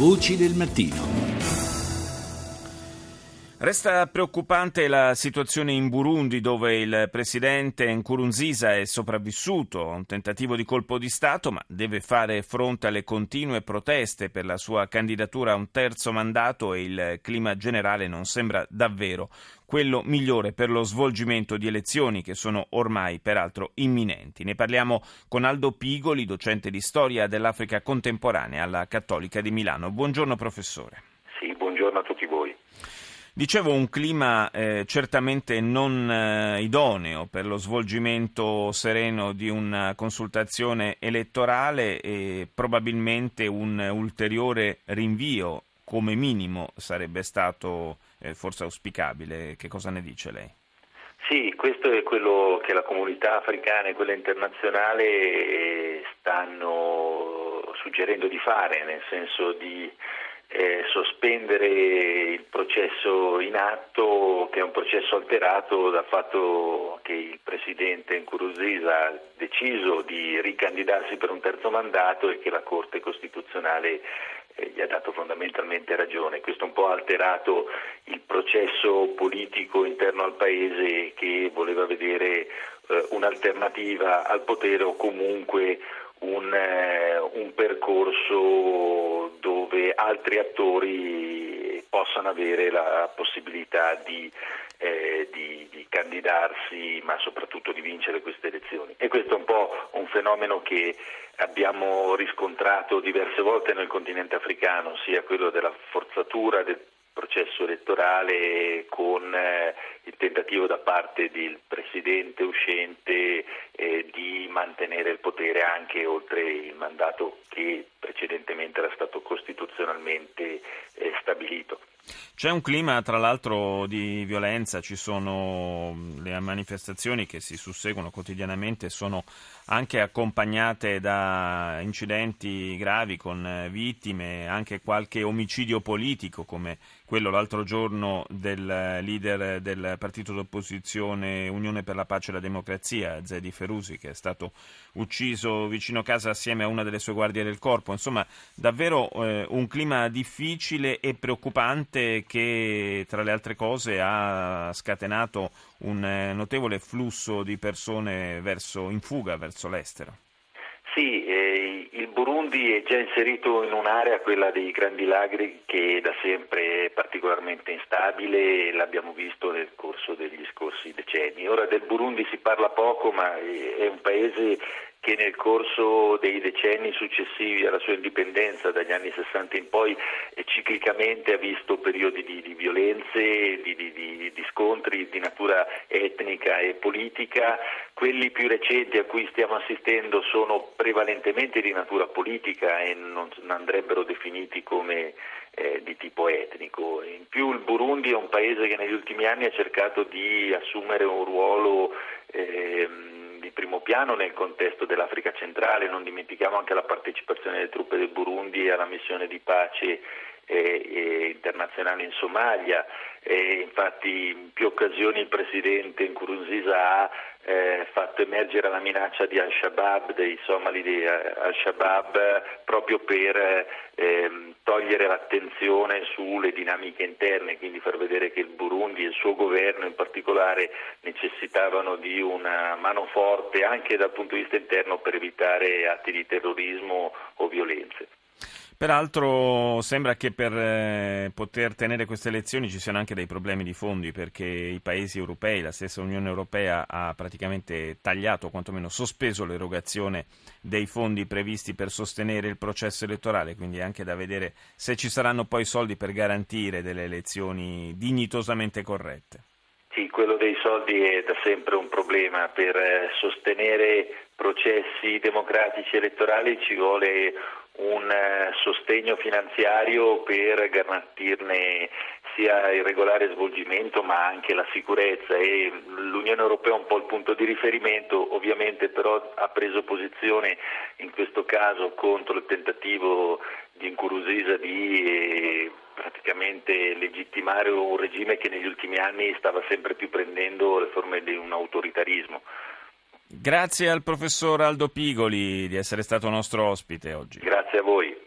Voci del mattino. Resta preoccupante la situazione in Burundi dove il presidente Nkurunziza è sopravvissuto a un tentativo di colpo di Stato ma deve fare fronte alle continue proteste per la sua candidatura a un terzo mandato e il clima generale non sembra davvero quello migliore per lo svolgimento di elezioni che sono ormai peraltro imminenti. Ne parliamo con Aldo Pigoli, docente di storia dell'Africa contemporanea alla Cattolica di Milano. Buongiorno professore. Sì, buongiorno a tutti voi. Dicevo un clima eh, certamente non eh, idoneo per lo svolgimento sereno di una consultazione elettorale e probabilmente un ulteriore rinvio come minimo sarebbe stato eh, forse auspicabile. Che cosa ne dice lei? Sì, questo è quello che la comunità africana e quella internazionale stanno suggerendo di fare, nel senso di eh, sospendere il processo in atto, che è un processo alterato dal fatto che il Presidente Nkurunziza ha deciso di ricandidarsi per un terzo mandato e che la Corte Costituzionale gli ha dato fondamentalmente ragione. Questo un po' ha alterato il processo politico interno al Paese che voleva vedere eh, un'alternativa al potere o comunque un, eh, un percorso dove altri attori possano avere la possibilità di, eh, di, di, candidarsi, ma soprattutto di vincere queste elezioni. E questo è un po' un fenomeno che abbiamo riscontrato diverse volte nel continente africano, sia quello della forzatura del processo elettorale con eh, il tentativo da parte del presidente uscente eh, di mantenere il potere anche oltre il mandato che precedentemente era stato costituzionalmente eh. C'è un clima tra l'altro di violenza, ci sono le manifestazioni che si susseguono quotidianamente, sono anche accompagnate da incidenti gravi con vittime, anche qualche omicidio politico come quello l'altro giorno del leader del partito d'opposizione Unione per la Pace e la Democrazia, Zedi Ferusi, che è stato ucciso vicino casa assieme a una delle sue guardie del corpo. Insomma, davvero eh, un clima difficile e preoccupante che, tra le altre cose, ha scatenato un eh, notevole flusso di persone verso, in fuga verso l'estero. Burundi è già inserito in un'area, quella dei Grandi Lagri, che da sempre è particolarmente instabile e l'abbiamo visto nel corso degli scorsi decenni. Ora del Burundi si parla poco, ma è un paese che nel corso dei decenni successivi alla sua indipendenza, dagli anni 60 in poi, ciclicamente ha visto periodi di, di violenze, di, di, di, scontri di natura etnica e politica. Quelli più recenti a cui stiamo assistendo sono prevalentemente di natura politica e non andrebbero definiti come eh, di tipo etnico. In più il Burundi è un paese che negli ultimi anni ha cercato di assumere un ruolo eh, primo piano nel contesto dell'Africa centrale, non dimentichiamo anche la partecipazione delle truppe del Burundi alla missione di pace eh, internazionale in Somalia. Eh, infatti in più occasioni il presidente Nkurunziza ha eh, fatto emergere la minaccia di Al-Shabaab, dei somali di Al-Shabaab, proprio per ehm, togliere l'attenzione sulle dinamiche interne, quindi far vedere che il Burundi e il suo governo in particolare necessitavano di una mano forte anche dal punto di vista interno per evitare atti di terrorismo o violenze. Peraltro sembra che per eh, poter tenere queste elezioni ci siano anche dei problemi di fondi perché i paesi europei, la stessa Unione Europea ha praticamente tagliato, o quantomeno sospeso l'erogazione dei fondi previsti per sostenere il processo elettorale, quindi è anche da vedere se ci saranno poi soldi per garantire delle elezioni dignitosamente corrette. Sì, quello dei soldi è da sempre un problema. Per eh, sostenere processi democratici elettorali ci vuole un eh, sostegno finanziario per garantirne sia il regolare svolgimento ma anche la sicurezza e l'Unione Europea è un po' il punto di riferimento, ovviamente però ha preso posizione in questo caso contro il tentativo di Nkurunziza di eh, praticamente legittimare un regime che negli ultimi anni stava sempre più prendendo le forme di un autoritarismo. Grazie al professor Aldo Pigoli di essere stato nostro ospite oggi. Grazie a voi.